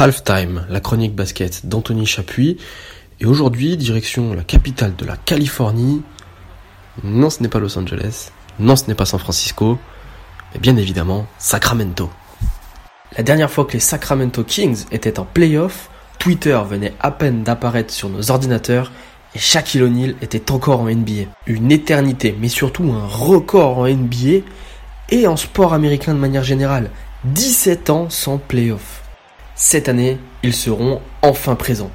Halftime, la chronique basket d'Anthony Chapuis. Et aujourd'hui, direction la capitale de la Californie. Non, ce n'est pas Los Angeles. Non, ce n'est pas San Francisco. Mais bien évidemment, Sacramento. La dernière fois que les Sacramento Kings étaient en playoff, Twitter venait à peine d'apparaître sur nos ordinateurs et Shaquille O'Neal était encore en NBA. Une éternité, mais surtout un record en NBA et en sport américain de manière générale. 17 ans sans playoff. Cette année, ils seront enfin présents.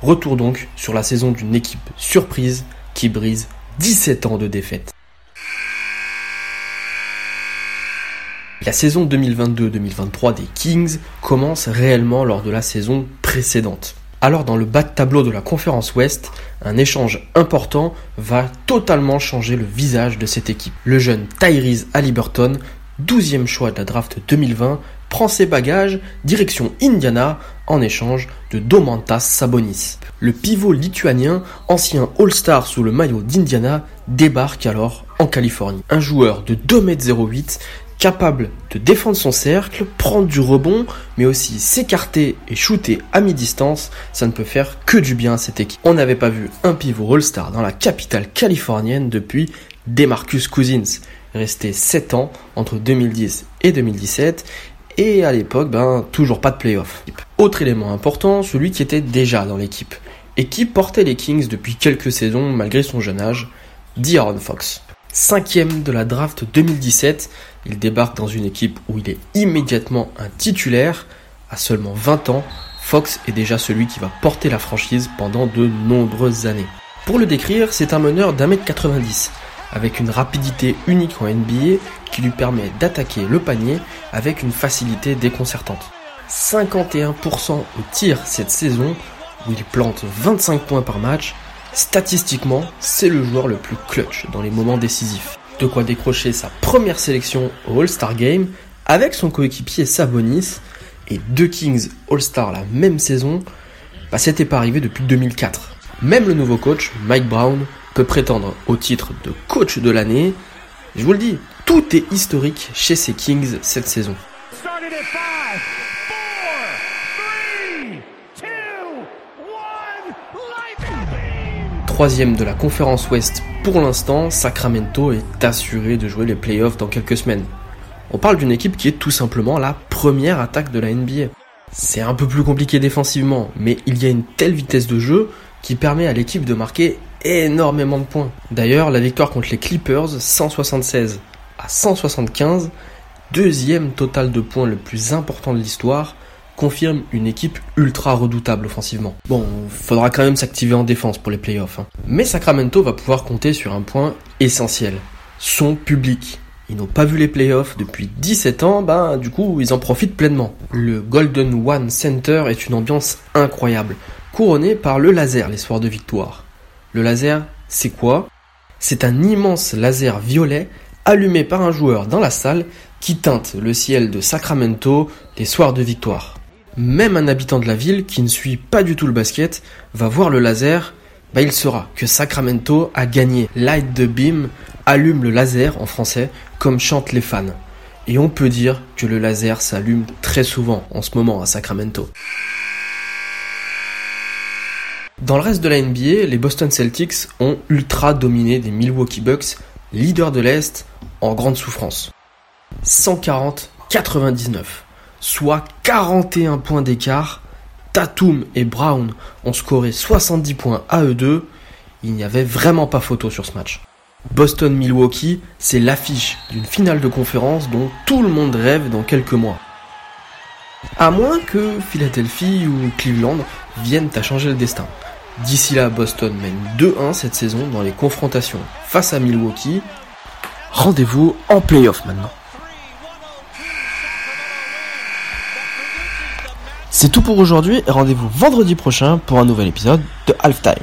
Retour donc sur la saison d'une équipe surprise qui brise 17 ans de défaite. La saison 2022-2023 des Kings commence réellement lors de la saison précédente. Alors dans le bas de tableau de la conférence Ouest, un échange important va totalement changer le visage de cette équipe. Le jeune Tyrese Halliburton, 12e choix de la draft 2020, prend ses bagages direction Indiana en échange de Domantas Sabonis. Le pivot lituanien, ancien All-Star sous le maillot d'Indiana, débarque alors en Californie. Un joueur de 2m08 capable de défendre son cercle, prendre du rebond, mais aussi s'écarter et shooter à mi-distance, ça ne peut faire que du bien à cette équipe. On n'avait pas vu un pivot All-Star dans la capitale californienne depuis Demarcus Cousins, resté 7 ans entre 2010 et 2017, et à l'époque, ben, toujours pas de playoff. Autre élément important, celui qui était déjà dans l'équipe, et qui portait les Kings depuis quelques saisons malgré son jeune âge, D'Aaron Fox. Cinquième de la draft 2017, il débarque dans une équipe où il est immédiatement un titulaire. À seulement 20 ans, Fox est déjà celui qui va porter la franchise pendant de nombreuses années. Pour le décrire, c'est un meneur d'un mètre 90, avec une rapidité unique en NBA qui lui permet d'attaquer le panier avec une facilité déconcertante. 51% au tir cette saison, où il plante 25 points par match, statistiquement, c'est le joueur le plus clutch dans les moments décisifs. De quoi décrocher sa première sélection au All-Star Game avec son coéquipier Sabonis et deux Kings All-Star la même saison, bah c'était pas arrivé depuis 2004. Même le nouveau coach, Mike Brown, peut prétendre au titre de coach de l'année. Je vous le dis, tout est historique chez ces Kings cette saison. Troisième de la conférence Ouest pour l'instant, Sacramento est assuré de jouer les playoffs dans quelques semaines. On parle d'une équipe qui est tout simplement la première attaque de la NBA. C'est un peu plus compliqué défensivement, mais il y a une telle vitesse de jeu qui permet à l'équipe de marquer énormément de points. D'ailleurs, la victoire contre les Clippers, 176 à 175, deuxième total de points le plus important de l'histoire, confirme une équipe ultra redoutable offensivement. Bon, faudra quand même s'activer en défense pour les playoffs. Hein. Mais Sacramento va pouvoir compter sur un point essentiel. Son public. Ils n'ont pas vu les playoffs depuis 17 ans, ben du coup ils en profitent pleinement. Le Golden One Center est une ambiance incroyable, couronnée par le laser les soirs de victoire. Le laser, c'est quoi? C'est un immense laser violet allumé par un joueur dans la salle qui teinte le ciel de Sacramento les soirs de victoire. Même un habitant de la ville qui ne suit pas du tout le basket va voir le laser, bah il saura que Sacramento a gagné. Light the beam, allume le laser en français, comme chantent les fans. Et on peut dire que le laser s'allume très souvent en ce moment à Sacramento. Dans le reste de la NBA, les Boston Celtics ont ultra dominé des Milwaukee Bucks, leaders de l'Est, en grande souffrance. 140-99, soit 41 points d'écart. Tatum et Brown ont scoré 70 points à eux deux. Il n'y avait vraiment pas photo sur ce match. Boston-Milwaukee, c'est l'affiche d'une finale de conférence dont tout le monde rêve dans quelques mois. À moins que Philadelphie ou Cleveland viennent à changer le destin. D'ici là, Boston mène 2-1 cette saison dans les confrontations face à Milwaukee. Rendez-vous en playoff maintenant. C'est tout pour aujourd'hui et rendez-vous vendredi prochain pour un nouvel épisode de Halftime.